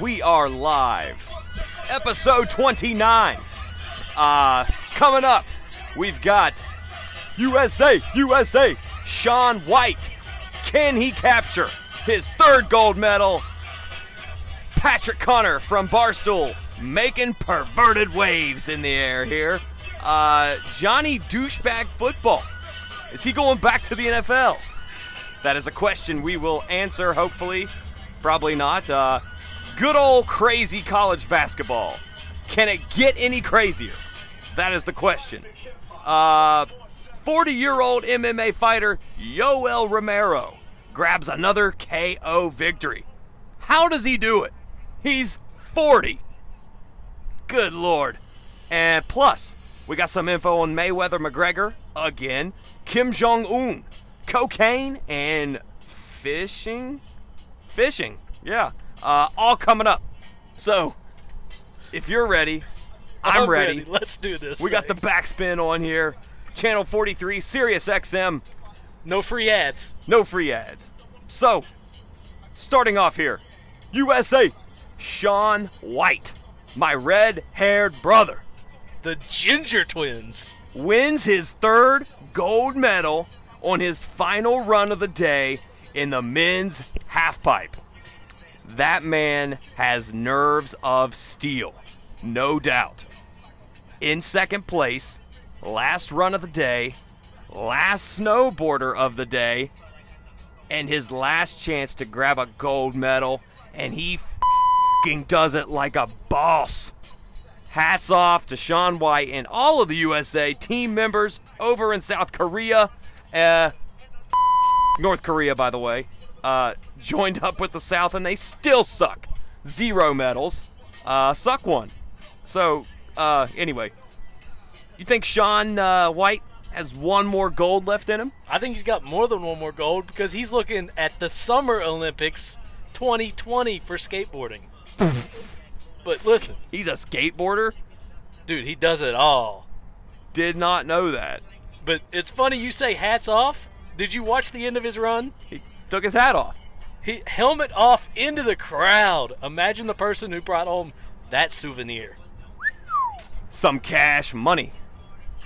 We are live. Episode 29. Uh, coming up, we've got USA, USA, Shaun White. Can he capture his third gold medal? Patrick Connor from Barstool making perverted waves in the air here. Uh, Johnny Douchebag Football. Is he going back to the NFL? That is a question we will answer, hopefully. Probably not. Uh, good old crazy college basketball. Can it get any crazier? That is the question. Uh, 40 year old MMA fighter Yoel Romero grabs another KO victory. How does he do it? He's 40. Good lord. And plus, we got some info on Mayweather McGregor again, Kim Jong Un, cocaine, and fishing. Fishing, yeah. Uh, all coming up. So, if you're ready, I'm, ready. Let's do this. We got the backspin on here. Channel 43, Sirius XM. no free ads. No free ads. So, starting off here, USA, Shaun White, my red haired brother, The Ginger Twins. wins his third gold medal on his final run of the day in the men's halfpipe. That man has nerves of steel, no doubt. In second place, last run of the day, last snowboarder of the day, and his last chance to grab a gold medal, and he fing does it like a boss. Hats off to Shaun White and all of the USA team members over in South Korea. Uh, North Korea, by the way, uh, joined up with the South, and they still suck. Zero medals. Uh, suck one. So, uh, anyway, you think Shaun uh, White has one more gold left in him? I think he's got more than one more gold because he's looking at the Summer Olympics 2020 for skateboarding. but listen, He's a skateboarder. dude, he does it all. Did not know that. But it's funny you say hats off. Did you watch the end of his run? He took his hat off. He helmet off into the crowd. Imagine the person who brought home that souvenir. Some cash money.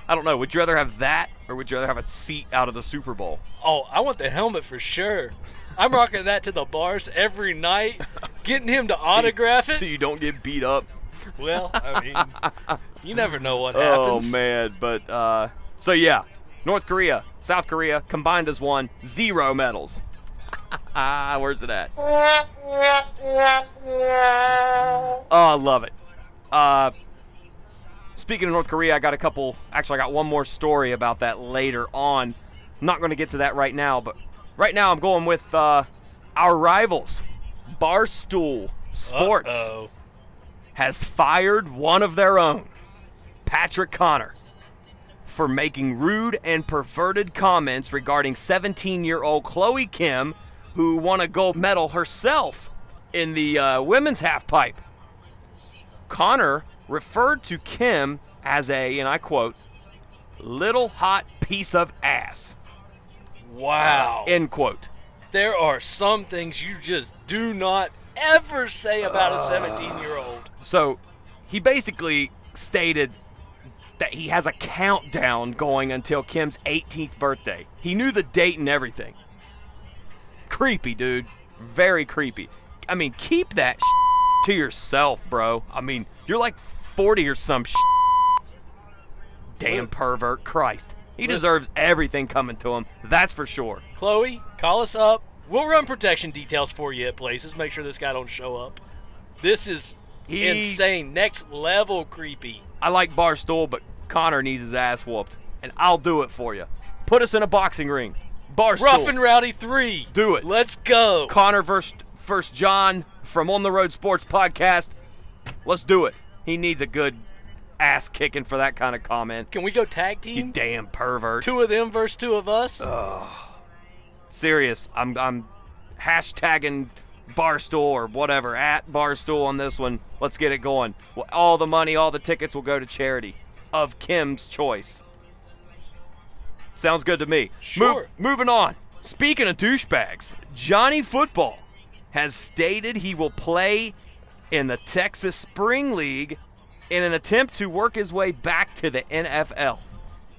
I don't know. Would you rather have that or would you rather have a seat out of the Super Bowl? Oh, I want the helmet for sure. I'm rocking that to the bars every night, getting him to autograph it. So you don't get beat up. Well, I mean, you never know what happens. Oh happens. man, but uh so yeah. North Korea, South Korea combined as one, zero medals. Ah, where's it at? Oh, I love it. Uh Speaking of North Korea, I got a couple. Actually, I got one more story about that later on. I'm not going to get to that right now, but right now I'm going with uh, our rivals, Barstool Sports Uh-oh. has fired one of their own, Patrick Connor, for making rude and perverted comments regarding 17 year old Chloe Kim, who won a gold medal herself in the uh, women's halfpipe. Connor referred to Kim as a, and I quote, little hot piece of ass, Wow. end quote. there are some things you just do not ever say about Uh. a 17 year old. So he basically stated that he has a countdown going until Kim's 18th birthday. He knew the date and everything. Creepy, dude. Very creepy. I mean, keep that to yourself, bro. I mean, you're like 40 or some Damn pervert. Christ. He Listen. deserves everything coming to him. That's for sure. Chloe, call us up. We'll run protection details for you at places. Make sure this guy don't show up. This is He- insane. Next level creepy. I like Barstool, but Connor needs his ass whooped. And I'll do it for you. Put us in a boxing ring. Barstool. Rough and Rowdy 3. Do it. Let's go. Connor versus first John from On the Road Sports Podcast. Let's do it. He needs a good ass kicking for that kind of comment. Can we go tag team? You damn pervert. Two of them versus two of us? Serious. I'm I'm hashtagging Barstool or whatever at Barstool on this one. Let's get it going. All the money, all the tickets will go to charity of Kim's choice. Sounds good to me. Mo- Sure. moving on. Speaking of douchebags, Johnny Football has stated he will play in the Texas Spring League in an attempt to work his way back to the NFL.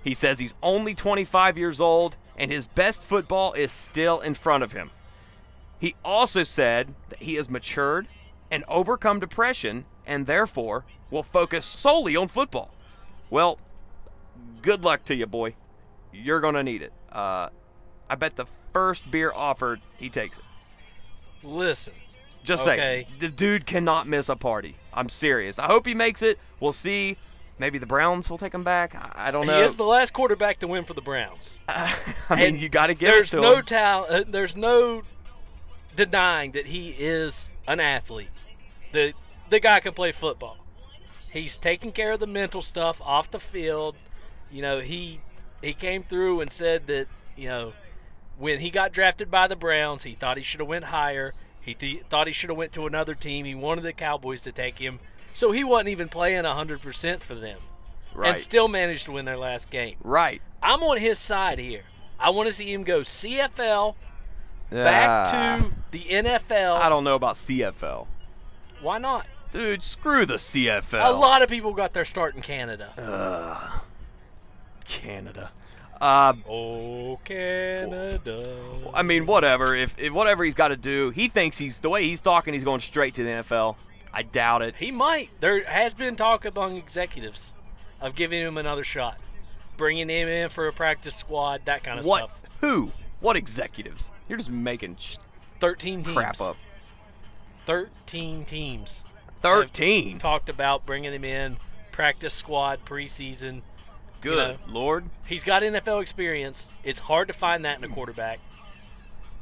He says he's only 25 years old and his best football is still in front of him. He also said that he has matured and overcome depression and therefore will focus solely on football. Well, good luck to you, boy. You're going to need it. Uh, I bet the first beer offered, he takes it. Listen, Just Okay. say the dude cannot miss a party. I'm serious. I hope he makes it. We'll see. Maybe the Browns will take him back. I, I don't know. he is the last quarterback to win for the Browns. I mean, And you got to give There's it to no him. talent. Uh, there's no denying that he is an athlete. The the guy can play football. He's taking care of the mental stuff off the field. You know, he he came through and said that you know when he got drafted by the Browns, he thought he should have went higher. He th- thought he should have went to another team. He wanted the Cowboys to take him, so he wasn't even playing hundred percent for them, right. and still managed to win their last game. right. I'm on his side here. I want to see him go CFL back to the NFL. I don't know about CFL. Why not? Dude, screw the CFL. A lot of people got their start in Canada. Ugh. Canada. Uh, Oh, Canada. I mean, whatever. If, if whatever he's got to do, he thinks he's the way he's talking. He's going straight to the NFL. I doubt it. he might. There has been talk among executives of giving him another shot, bringing him in for a practice squad, that kind of What? stuff. Who? What executives? You're just making sh- Thirteen teams. crap up. Thirteen teams Thirteen. talked about bringing him in, practice squad, preseason. Good know. lord. He's got NFL experience. It's hard to find that in a quarterback.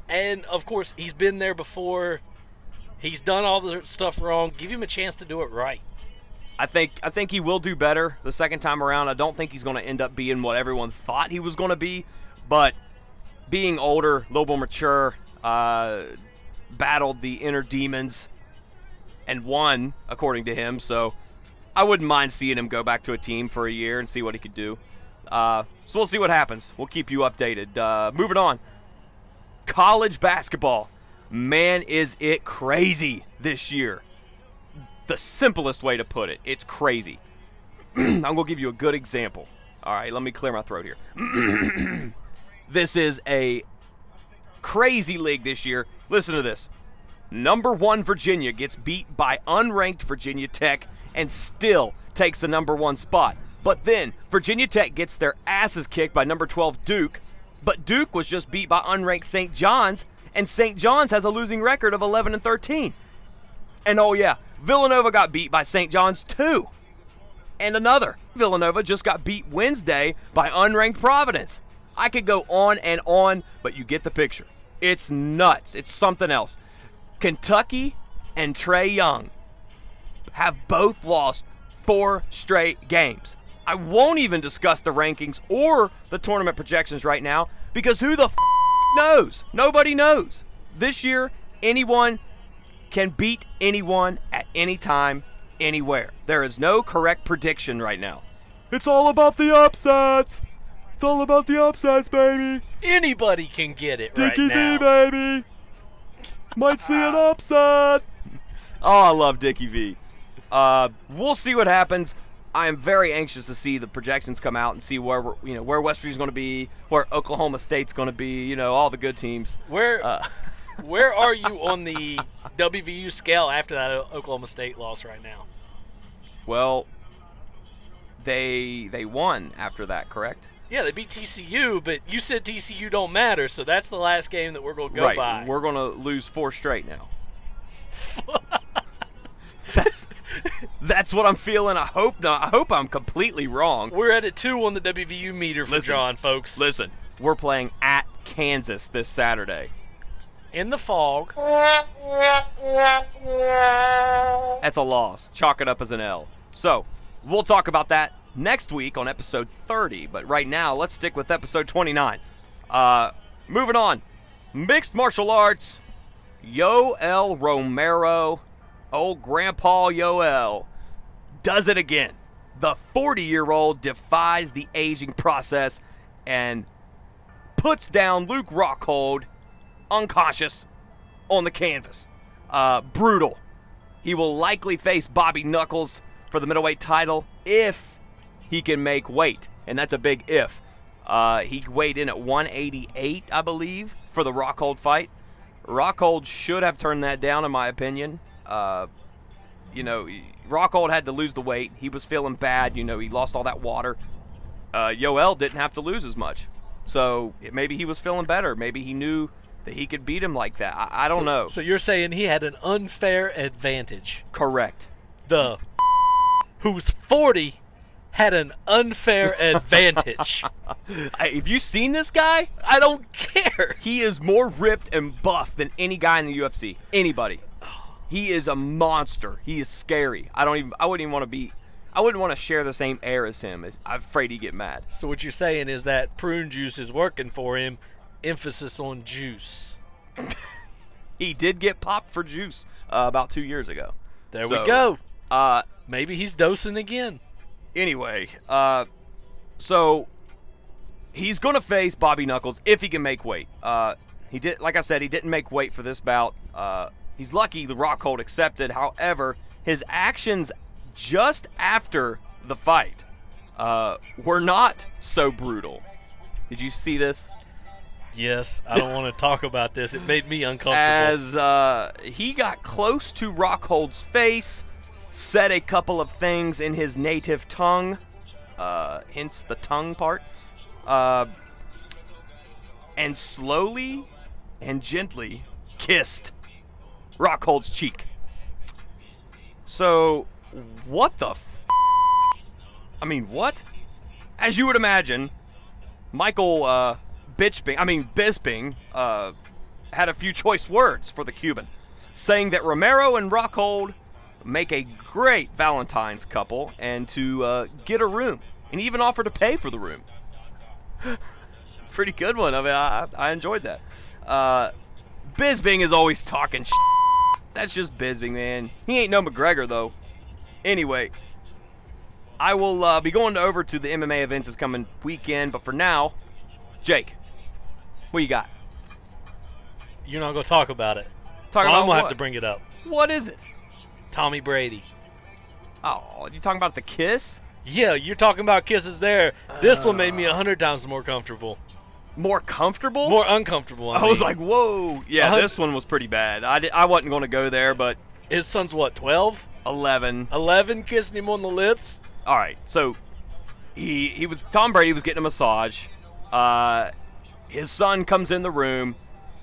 And of course, he's been there before. He's done all the stuff wrong. Give him a chance to do it right. I think I think he will do better the second time around. I don't think he's going to end up being what everyone thought he was going to be, but being older, a little more mature, uh, battled the inner demons and won, according to him. So I wouldn't mind seeing him go back to a team for a year and see what he could do. Uh, so we'll see what happens. We'll keep you updated. Uh, moving on. College basketball. Man, is it crazy this year the simplest way to put it. It's crazy. I'm going to give you a good example. All right, let me clear my throat here. this is a crazy league this year. Listen to this. Number one Virginia gets beat by unranked Virginia Tech and still takes the number one spot. But then Virginia Tech gets their asses kicked by number 12 Duke. But Duke was just beat by unranked St. John's, and St. John's has a losing record of 11 and 13. And oh yeah, Villanova got beat by St. John's too. And another, Villanova just got beat Wednesday by unranked Providence. I could go on and on, but you get the picture. It's nuts. It's something else. Kentucky and Trae Young have both lost four straight games. I won't even discuss the rankings or the tournament projections right now because who the f- knows? Nobody knows. This year, anyone can beat anyone at any time, anywhere. There is no correct prediction right now. It's all about the upsets. It's all about the upsets, baby. Anybody can get it right Dickie now. V, baby. Might see an upset. Oh, I love Dickie V. Uh, we'll see what happens. I am very anxious to see the projections come out and see where we're, you know where West Virginia's going to be, where Oklahoma State's going to be. You know all the good teams. Where Uh, where are you on the WVU scale after that Oklahoma State loss right now? well, they they won after that, correct? Yeah, they beat TCU, but you said TCU don't matter, so that's the last game that we're going to go right. by. We're going to lose four straight now. that's that's what I'm feeling. I hope not. I hope I'm completely wrong. We're at a two on the WVU meter for Listen. John, folks. Listen, we're playing at Kansas this Saturday. In the fog. That's a loss. Chalk it up as an L. So, we'll talk about that next week on episode 30. But right now, let's stick with episode 29. Uh, moving on. Mixed martial arts. Yoel Romero, old Grandpa Yoel, does it again. The 40 year old defies the aging process and puts down Luke Rockhold unconscious on the canvas. Uh, brutal. He will likely face Bobby Knuckles for the middleweight title if he can make weight, and that's a big if. Uh, he weighed in at 188, I believe, for the Rockhold fight. Rockhold should have turned that down, in my opinion. Uh, you know, Rockhold had to lose the weight. He was feeling bad. You know, he lost all that water. Uh, Yoel didn't have to lose as much. So maybe he was feeling better. Maybe he knew that he could beat him like that. I, I don't so, know. So you're saying he had an unfair advantage? Correct. The who's 40 had an unfair advantage. Have you seen this guy? I don't care. He is more ripped and buff than any guy in the UFC. Anybody. He is a monster. He is scary. I don't even. I wouldn't even want to be. I wouldn't want to share the same air as him. I'm afraid he'd get mad. So what you're saying is that prune juice is working for him. Emphasis on juice. he did get popped for juice uh, about two years ago. There So, we go. Uh, Maybe he's dosing again. anyway, uh, so he's going to face Bobby Knuckles if he can make weight. Uh, he did, like I said, he didn't make weight for this bout. Uh, he's lucky the Rockhold accepted. However, his actions just after the fight uh, were not so brutal. Did you see this? Yes, I don't want to talk about this. It made me uncomfortable. As uh, he got close to Rockhold's face, said a couple of things in his native tongue, uh, hence the tongue part, uh, and slowly and gently kissed Rockhold's cheek. So, what the? F- I mean, what? As you would imagine, Michael uh, Bitchbing, I mean Bisping, uh, had a few choice words for the Cuban, saying that Romero and Rockhold make a great Valentine's couple and to uh, get a room, and even offered to pay for the room. Pretty good one. I mean, I, I enjoyed that. Uh, Bisping is always talking. That's just Bisping, man. He ain't no McGregor though. Anyway, I will uh, be going over to the MMA events this coming weekend, but for now, Jake, what you got? You're not going to talk about it. Talk so about I'm going to have to bring it up. What is it? Tommy Brady. Oh, you talking about the kiss? Yeah, you're talking about kisses there. This one made me a hundred times more comfortable. More comfortable? More uncomfortable. I, I was like, whoa. Yeah, hun- this one was pretty bad. I, di- I wasn't going to go there, but his son's what, 12? 11. 11 kissing him on the lips? All right, so he he was Tom Brady was getting a massage. Uh, his son comes in the room,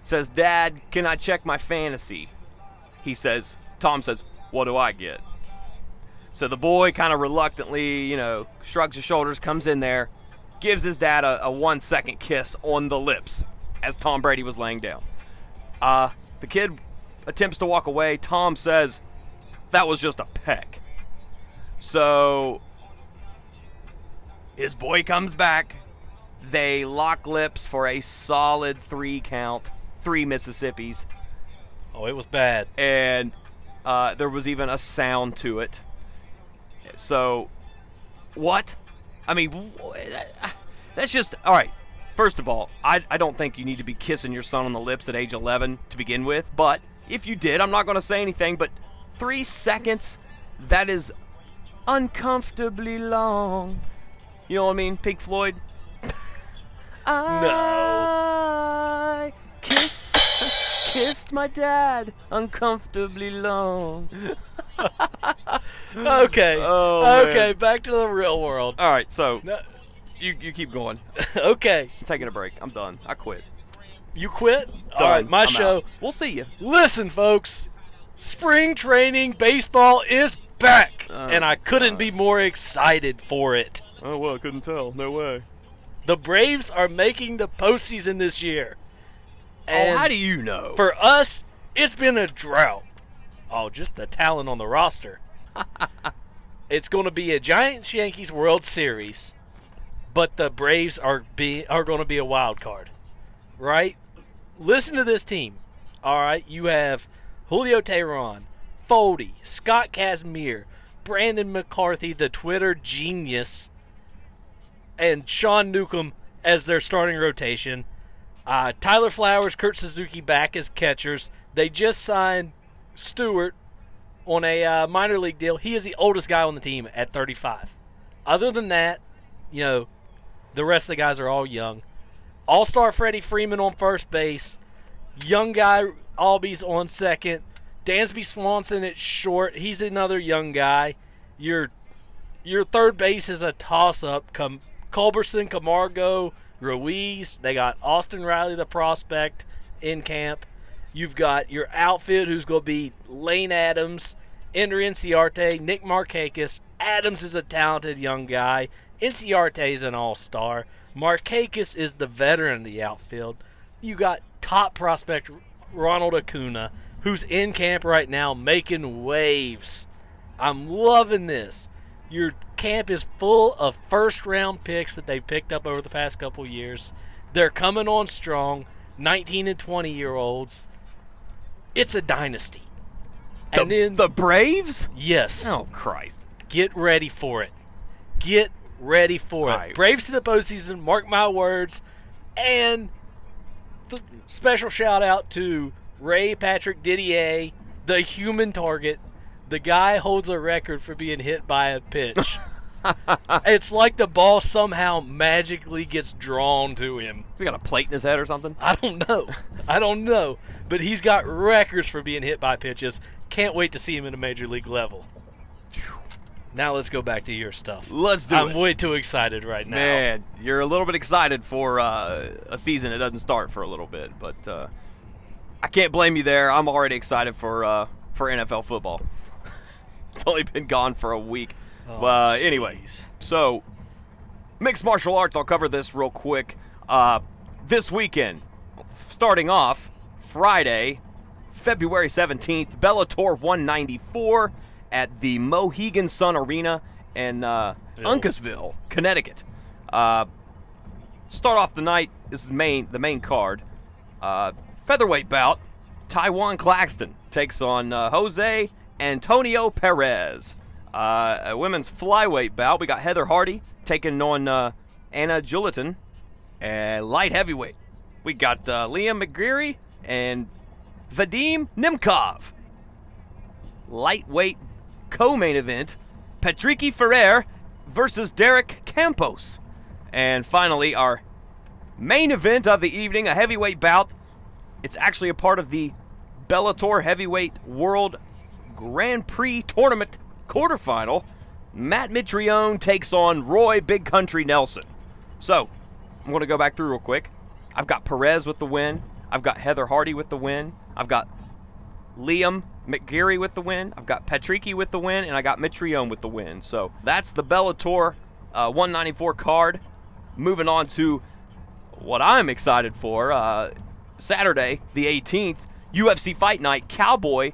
says, "Dad, can I check my fantasy?" He says, Tom says, "What do I get?" So the boy kind of reluctantly, you know, shrugs his shoulders, comes in there, gives his dad a, a one second kiss on the lips as Tom Brady was laying down. Uh, the kid attempts to walk away. Tom says, "That was just a peck." So his boy comes back. They lock lips for a solid three count, three Mississippis, Oh, it was bad. and uh, there was even a sound to it. So, what? I mean, uh, that's just all right. First of all, I, I don't think you need to be kissing your son on the lips at age 11 to begin with. But if you did, I'm not going to say anything. But three seconds, that is uncomfortably long. You know what I mean? Pink Floyd. I kissed kissed my dad uncomfortably long. Okay. Oh, man. okay, back to the real world. All right, so No, you you keep going. okay. I'm taking a break. I'm done. I quit. You quit? All Done. right, my I'm show. out. We'll see you. Listen, folks. Spring training baseball is back, Oh, and I couldn't God. be uh. more excited for it. Oh well, I couldn't tell. No way. The Braves are making the postseason this year. And oh, how do you know? for us, it's been a drought. Oh, just the talent on the roster. it's going to be a Giants Yankees World Series, but the Braves are be are going to be a wild card, right? Listen to this team. All right, you have Julio Teheran, Folty, Scott Kazmir, Brandon McCarthy, the Twitter genius, and Sean Newcomb as their starting rotation. Uh, Tyler Flowers, Kurt Suzuki back as catchers. They just signed Stewart on a uh, minor league deal. He is the oldest guy on the team at 35. Other than that, you know, the rest of the guys are all young. All star Freddie Freeman on first base. Young guy Albies on second. Dansby Swanson at short. He's another young guy. Your your third base is a toss up. Culberson, Camargo, Ruiz. They got Austin Riley, the prospect, in camp. You've got your outfit, who's going to be Lane Adams, Ender Inciarte, Nick Markakis. Adams is a talented young guy. Inciarte is an all-star. Markakis is the veteran of the outfield. You got top prospect Ronald Acuna, who's in camp right now making waves. I'm loving this. Your camp is full of first round picks that they've picked up over the past couple years. They're coming on strong, 19 and 20 year olds. It's a dynasty. The, And then the Braves? yes, Oh Christ! get ready for it. Get ready for it. Braves to the postseason. Mark my words. And the special shout out to Ray Patrick Didder, the human target. The guy holds a record for being hit by a pitch. it's like the ball somehow magically gets drawn to him. He got a plate in his head or something. I don't know. I don't know. But he's got records for being hit by pitches. Can't wait to see him in a major league level. Now let's go back to your stuff. Let's do it. I'm way too excited right now. Man, you're a little bit excited for uh, a season that doesn't start for a little bit, but uh, I can't blame you there. I'm already excited for uh, for NFL football. it's only been gone for a week. Oh, uh, anyway, jeez. so mixed martial arts. I'll cover this real quick. Uh, this weekend, starting off Friday, February 17th, Bellator 194 at the Mohegan Sun Arena in uh, Uncasville, Connecticut. Uh, start off the night. This is the main the main card. Uh, featherweight bout. Tywan Claxton takes on uh, Jose Antonio Perez. Uh, a women's flyweight bout. We got Heather Hardy taking on uh, Ana Julaton. Uh, light heavyweight. We got uh, Liam McGeary and Vadim Nemkov. Lightweight co-main event. Patricky Ferrer versus Derek Campos. And finally, our main event of the evening, a heavyweight bout. It's actually a part of the Bellator Heavyweight World Grand Prix Tournament quarterfinal. Matt Mitrione takes on Roy Big Country Nelson. So, I'm going to go back through real quick. I've got Perez with the win. I've got Heather Hardy with the win. I've got Liam McGeary with the win. I've got Patricky with the win, and I got Mitrione with the win. So that's the Bellator uh, 194 card. Moving on to what I'm excited for uh, Saturday, the 18th, UFC Fight Night, Cowboy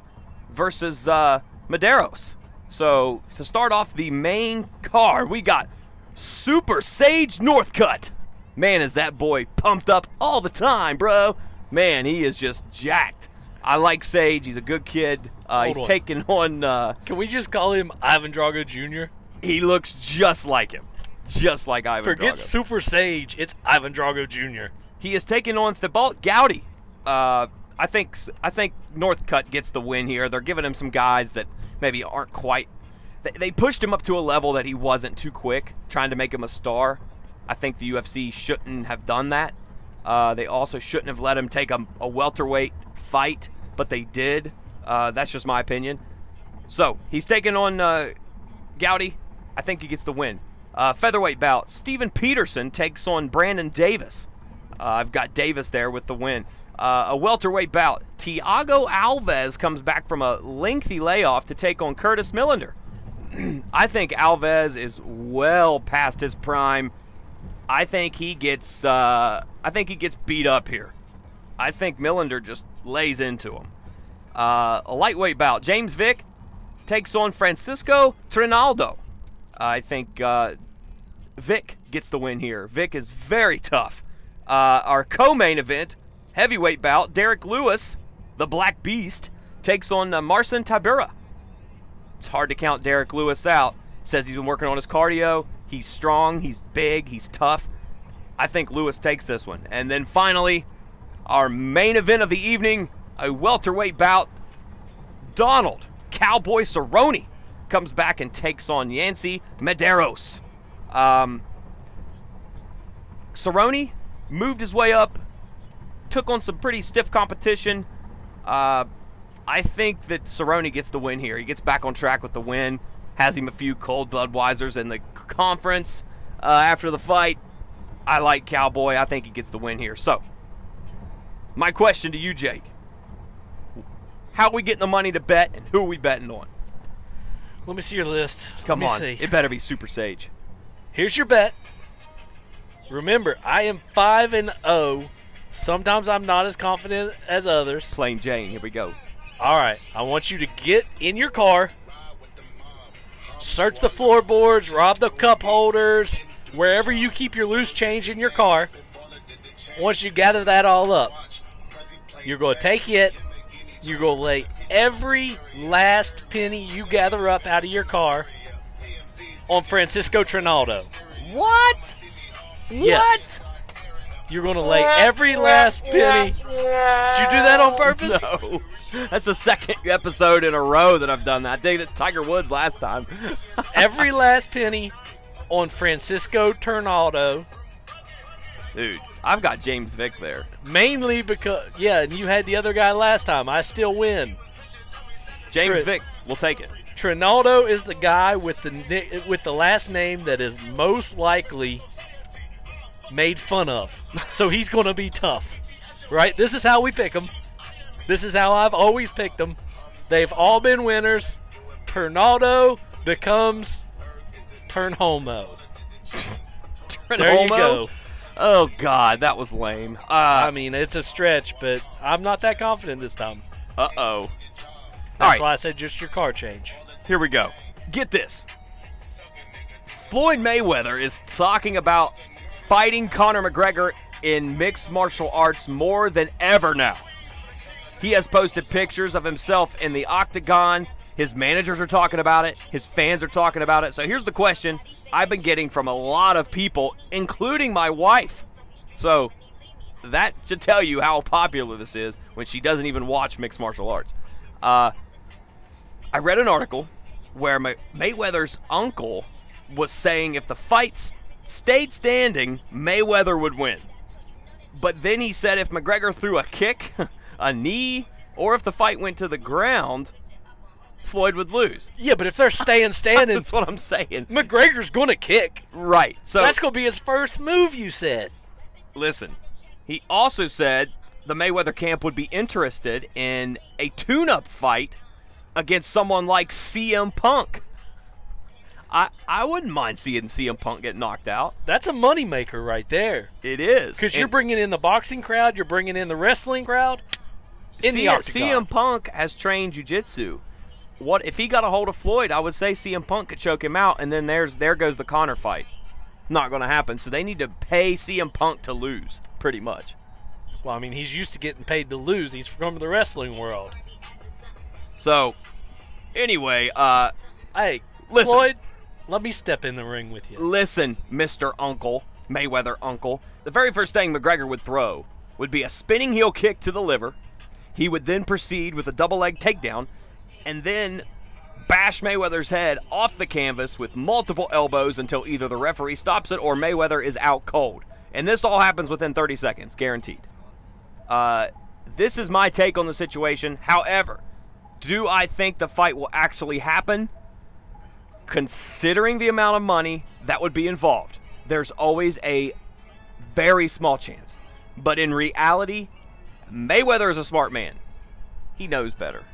versus uh, Medeiros. So to start off the main card, we got Super Sage Northcutt. Man, is that boy pumped up all the time, bro. Man, he is just jacked. I like Sage. He's a good kid. Uh, he's on. taking on. Uh, Can we just call him Ivan Drago Jr.? he looks just like him, just like Ivan Forget Drago. Super Sage. It's Ivan Drago Jr. He is taking on Thibault Gouti. Uh, I think I think Northcutt gets the win here. They're giving him some guys that maybe aren't quite. They, pushed him up to a level that he wasn't too quick, trying to make him a star. I think the UFC shouldn't have done that. Uh, they also shouldn't have let him take a, a welterweight fight, but they did. Uh, that's just my opinion. So he's taking on uh, Gouti. I think he gets the win. Uh, featherweight bout. Steven Peterson takes on Brandon Davis. Uh, I've got Davis there with the win. Uh, a welterweight bout. Thiago Alves comes back from a lengthy layoff to take on Curtis Millender. I think Alves is well past his prime. I think he gets. Uh, I think he gets beat up here. I think Millender just lays into him. Uh, a lightweight bout. James Vick takes on Francisco Trinaldo. I think uh, Vick gets the win here. Vick is very tough. Uh, our co-main event, heavyweight bout, Derrick Lewis, the Black Beast, takes on uh, Marcin Tybura. It's hard to count Derrick Lewis out. Says he's been working on his cardio. He's strong. He's big. He's tough. I think Lewis takes this one. And then finally, our main event of the evening, a welterweight bout. Donald Cowboy Cerrone comes back and takes on Yancy Medeiros. Um, Cerrone moved his way up, took on some pretty stiff competition. Uh, I think that Cerrone gets the win here. He gets back on track with the win, has him a few cold Budweisers in the conference uh, after the fight. I like Cowboy. I think he gets the win here. So, my question to you, Jake how are we getting the money to bet, and who are we betting on? Let me see your list. Come on, See. it better be Super Sage. Here's your bet. Remember, I am 5 and 0. Sometimes I'm not as confident as others. Plain Jane. Here we go. All right, I want you to get in your car, search the floorboards, rob the cup holders, wherever you keep your loose change in your car. Once you gather that all up, you're going to take it, you're going to lay every last penny you gather up out of your car on Francisco Trinaldo. What? Yes. You're going to lay every last penny. Did you do that on purpose? No. That's the second episode in a row that I've done that. I did it Tiger Woods last time. every last penny on Francisco Trinaldo. Dude, I've got James Vick there. Mainly because, yeah, and you had the other guy last time. I still win. James True. Vick will take it. Trinaldo is the guy with the with the last name that is most likely made fun of. So he's going to be tough. Right? This is how we pick them. This is how I've always picked them. They've all been winners. Trinaldo becomes turn homo. There you go. Oh God, that was lame. I Uh, mean, it's a stretch, but I'm not that confident this time. uh oh. That's All right. why I said just your car change. Here we go. Get this. Floyd Mayweather is talking about fighting Conor McGregor in mixed martial arts more than ever now. He has posted pictures of himself in the octagon. His managers are talking about it. His fans are talking about it. So here's the question I've been getting from a lot of people, including my wife. So that should tell you how popular this is when she doesn't even watch mixed martial arts. Uh, I read an article where May- Mayweather's uncle was saying if the fight s- stayed standing, Mayweather would win. But then he said if McGregor threw a kick, a knee, or if the fight went to the ground, Floyd would lose. Yeah, but if they're staying standing, That's what I'm saying. McGregor's going to kick. Right. So That's going to be his first move, you said. listen. He also said the Mayweather camp would be interested in a tune-up fight against someone like CM Punk. I I wouldn't mind seeing CM Punk get knocked out. That's a moneymaker right there. It is Because you're bringing in the boxing crowd, you're bringing in the wrestling crowd. In the CM octagon. CM Punk has trained jujitsu. What if he got a hold of Floyd? I would say CM Punk could choke him out, and then there's there goes the Connor fight. Not going to happen. So they need to pay CM Punk to lose, pretty much. Well, I mean, he's used to getting paid to lose. He's from the wrestling world. So, anyway, uh, Hey, Listen. Floyd, let me step in the ring with you. Listen, Mr. Uncle, Mayweather Uncle. The very first thing McGregor would throw would be a spinning heel kick to the liver. He would then proceed with a double leg takedown and then bash Mayweather's head off the canvas with multiple elbows until either the referee stops it or Mayweather is out cold. And this all happens within 30 seconds, guaranteed. Uh, this is my take on the situation. However, do I think the fight will actually happen? Considering the amount of money that would be involved, there's always a very small chance. But in reality, Mayweather is a smart man. He knows better.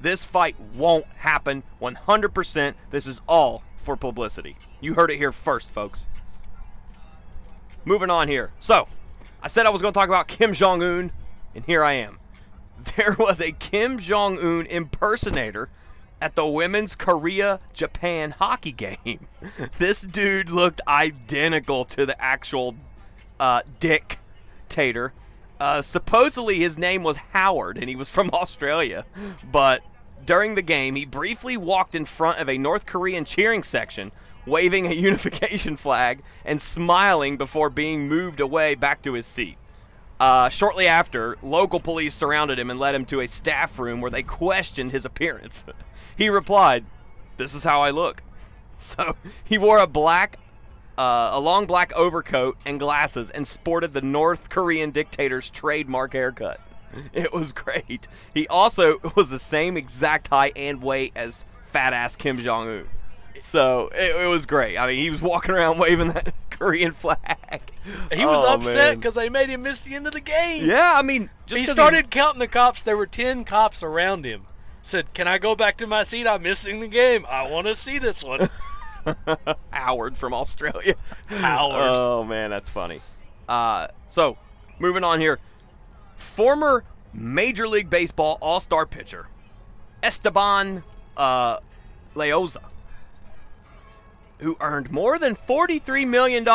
This fight won't happen 100%. This is all for publicity. You heard it here first, folks. Moving on here. So, I said I was going to talk about Kim Jong un, and here I am. There was a Kim Jong un impersonator at the women's Korea Japan hockey game. this dude looked identical to the actual uh, dictator. Uh, supposedly his name was Howard and he was from Australia. But during the game, he briefly walked in front of a North Korean cheering section, waving a unification flag and smiling before being moved away back to his seat. Uh, shortly after, local police surrounded him and led him to a staff room where they questioned his appearance. He replied, "This is how I look." So he wore a black, uh, a long black overcoat and glasses, and sported the North Korean dictator's trademark haircut. It was great. He also was the same exact height and weight as fat ass Kim Jong Un. So it, it was great. I mean, he was walking around waving that Korean flag. He was Oh, upset because they made him miss the end of the game. Yeah, I mean, just he started counting the cops. There were ten cops around him. Said, "Can I go back to my seat? I'm missing the game. I want to see this one." Howard from Australia. Howard. Oh man, that's funny. Uh, so, moving on here. Former Major League Baseball All-Star pitcher Esteban uh, Loaiza, who earned more than $43 million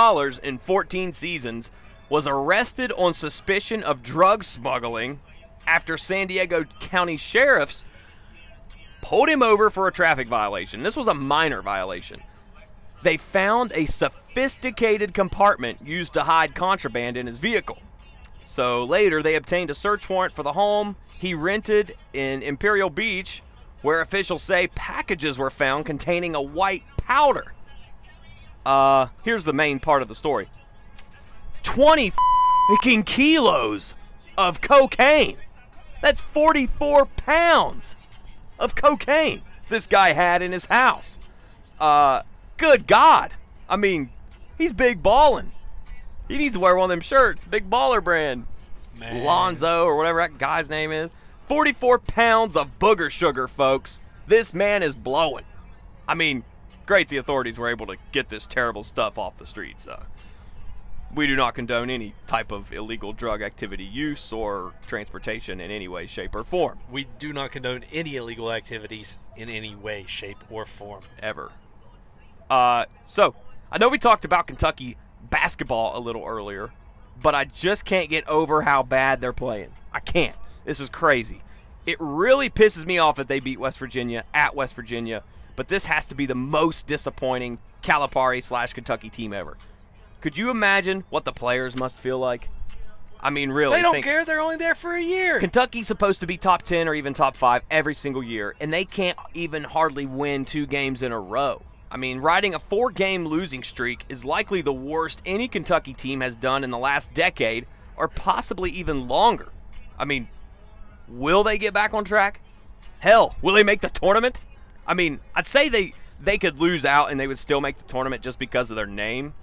in 14 seasons, was arrested on suspicion of drug smuggling after San Diego County sheriffs pulled him over for a traffic violation. This was a minor violation they found a sophisticated compartment used to hide contraband in his vehicle. So later, they obtained a search warrant for the home he rented in Imperial Beach, where officials say packages were found containing a white powder. Uh, here's the main part of the story 20 fucking kilos of cocaine. That's 44 pounds of cocaine this guy had in his house. Uh, good God. I mean, he's big ballin'. He needs to wear one of them shirts, big baller brand. Man. Lonzo or whatever that guy's name is. 44 pounds of booger sugar, folks. This man is blowing. I mean, great the authorities were able to get this terrible stuff off the streets. Uh, we do not condone any type of illegal drug activity use or transportation in any way, shape, or form. We do not condone any illegal activities in any way, shape, or form. ever. Uh, so I know we talked about Kentucky basketball a little earlier, but I just can't get over how bad they're playing. I can't. This is crazy. It really pisses me off that they beat West Virginia at West Virginia, but this has to be the most disappointing Calipari slash Kentucky team ever. Could you imagine what the players must feel like? I mean, really. They don't think- care. They're only there for a year. Kentucky's supposed to be top 10 or even top 5 every single year, and they can't even hardly win two games in a row. I mean, riding a four game losing streak is likely the worst any Kentucky team has done in the last decade, or possibly even longer. I mean, will they get back on track? Hell, will they make the tournament? I mean, I'd say they, they could lose out and they would still make the tournament just because of their name.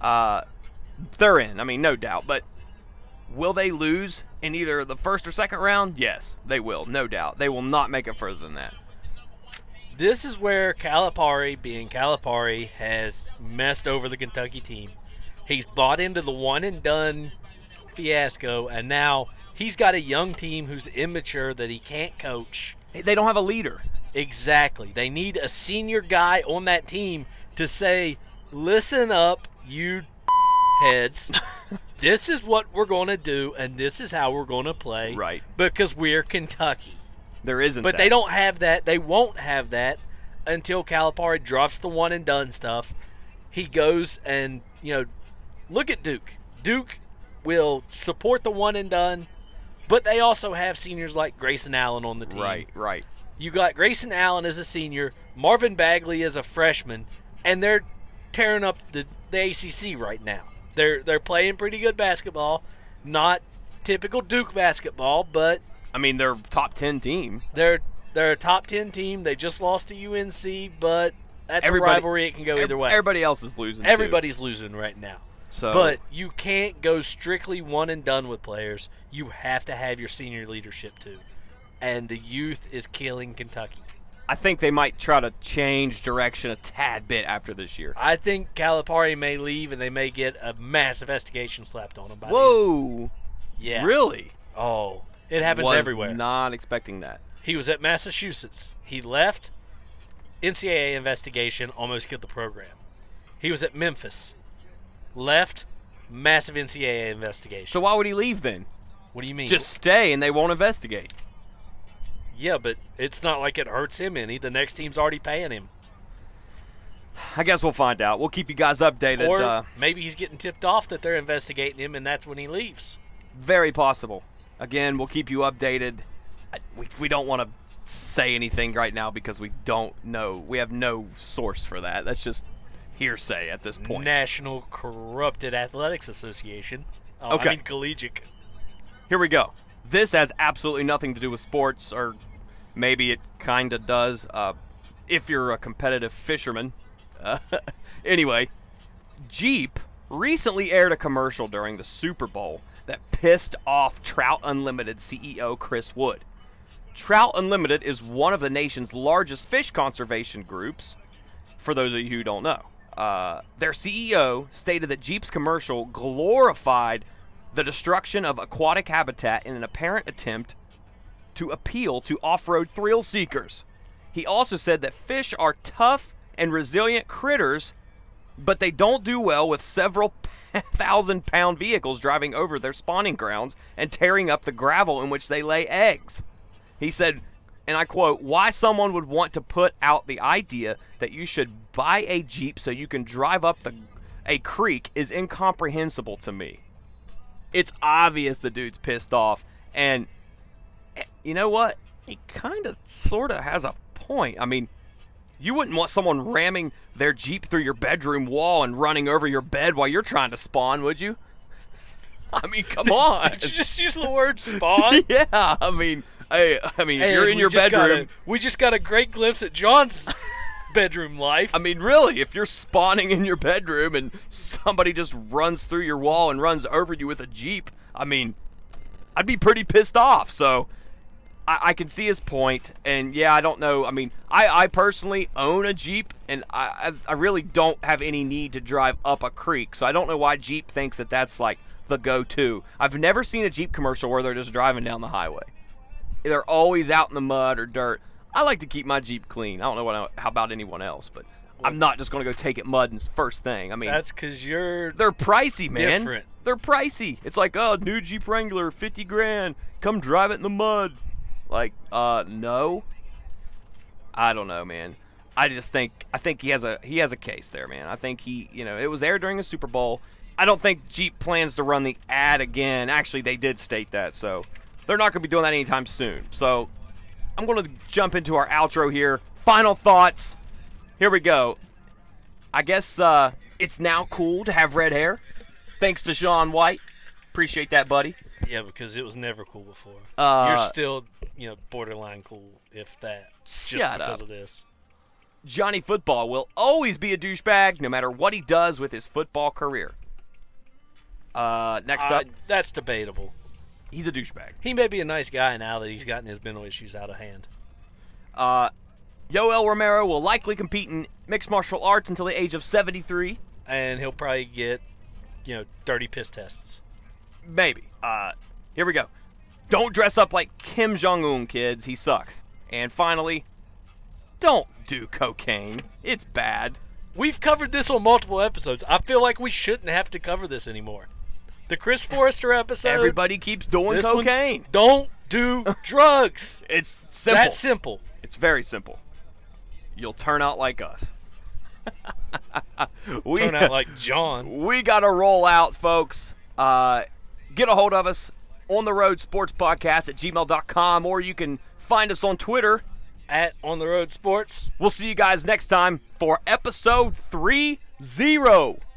Uh, they're in, I mean, no doubt, but Will they lose in either the first or second round? Yes, they will, no doubt. They will not make it further than that. This is where Calipari, being Calipari, has messed over the Kentucky team. He's bought into the one and done fiasco, and now he's got a young team who's immature that he can't coach. They don't have a leader. Exactly. They need a senior guy on that team to say, listen up, you heads. this is what we're going to do, and this is how we're going to play. Right. Because we're Kentucky. There isn't. But that. they don't have that. They won't have that until Calipari drops the one and done stuff. He goes and, you know, look at Duke. Duke will support the one and done, but they also have seniors like Grayson Allen on the team. Right, right. You got Grayson Allen as a senior, Marvin Bagley as a freshman, and they're tearing up the, the ACC right now. They're they're playing pretty good basketball, not typical Duke basketball, but I mean, they're top 10 team. they're they're a top ten team. They just lost to UNC, but that's Everybody- a rivalry. It can go either way. Everybody else is losing. too. Everybody's losing right now. So, But you can't go strictly one and done with players. You have to have your senior leadership too. And the youth is killing Kentucky. I think they might try to change direction a tad bit after this year. I think Calipari may leave and they may get a mass investigation slapped on them. By the. Whoa! Yeah. Really? Oh, it happens Was everywhere. Not expecting that. He was at Massachusetts. He left. NCAA investigation almost killed the program. He was at Memphis. Left. Massive NCAA investigation. So why would he leave then? what do you mean? Just stay and they won't investigate. Yeah, but it's not like it hurts him any. The next team's already paying him. I guess we'll find out. We'll keep you guys updated. Or uh, maybe he's getting tipped off that they're investigating him, and that's when he leaves. Very possible. Again, we'll keep you updated. I, we, we don't want to say anything right now because we don't know. We have no source for that. That's just hearsay at this point. National Corrupted Athletics Association. Oh, Okay. I mean collegiate. Here we go. This has absolutely nothing to do with sports, or maybe it kind of does. Uh, if you're a competitive fisherman. Uh, anyway, Jeep recently aired a commercial during the Super Bowl that pissed off Trout Unlimited CEO Chris Wood. Trout Unlimited is one of the nation's largest fish conservation groups, for those of you who don't know. Uh, their CEO stated that Jeep's commercial glorified the destruction of aquatic habitat in an apparent attempt to appeal to off road thrill seekers. He also said that fish are tough and resilient critters, but they don't do well with several thousand pound vehicles driving over their spawning grounds and tearing up the gravel in which they lay eggs. He said, and I quote, why someone would want to put out the idea that you should buy a Jeep so you can drive up the a creek is incomprehensible to me. It's obvious the dude's pissed off and you know what? He kind of sort of has a point. I mean, you wouldn't want someone ramming their Jeep through your bedroom wall and running over your bed while you're trying to spawn, would you? I mean, come on. Did you just use the word spawn? yeah, I mean, I, I mean, Hey, you're in your bedroom. a- we just got a great glimpse at John's bedroom life. I mean, really, if you're spawning in your bedroom and somebody just runs through your wall and runs over you with a Jeep, I mean, I'd be pretty pissed off. So I, I can see his point, and yeah, I don't know. I mean, I, I personally own a Jeep, and I, I really don't have any need to drive up a creek, so I don't know why Jeep thinks that that's like the go-to. I've never seen a Jeep commercial where they're just driving down the highway. They're always out in the mud or dirt. I like to keep my Jeep clean. I don't know what I, how about anyone else, but I'm not just going to go take it mudding first thing. I mean, That's because you're. they're pricey, man. Different. They're pricey. It's like, oh, new Jeep Wrangler, 50 grand. Come drive it in the mud. Like, uh, no. I don't know, man. I just think I think he has a he has a case there, man. I think he, you know, it was aired during the Super Bowl. I don't think Jeep plans to run the ad again. Actually, they did state that, so they're not going to be doing that anytime soon. So I'm going to jump into our outro here. Final thoughts. Here we go. I guess uh, it's now cool to have red hair. Thanks to Shaun White. Appreciate that, buddy. Yeah, because it was never cool before. Uh, you're still, you know, borderline cool, if that. Just Shut because up. of this. Johnny Football will always be a douchebag no matter what he does with his football career. Uh, next Uh, up, that's debatable. he's a douchebag. He may be a nice guy now that he's gotten his mental issues out of hand. Uh, Yoel Romero will likely compete in mixed martial arts until the age of 73. And he'll probably get, you know, dirty piss tests. Maybe. Uh, here we go. Don't dress up like Kim Jong Un, kids. He sucks. And finally, don't do cocaine. It's bad. We've covered this on multiple episodes. I feel like we shouldn't have to cover this anymore. The Chris Forrester episode. Everybody keeps doing this one, cocaine. don't do drugs. It's simple. That's simple. It's very simple. You'll turn out like us. we, Turn out like John. we got to roll out, folks. Uh, get a hold of us on the road sports podcast at gmail.com, or you can find us on Twitter. At On the Road Sports. We'll see you guys next time for episode 3 0.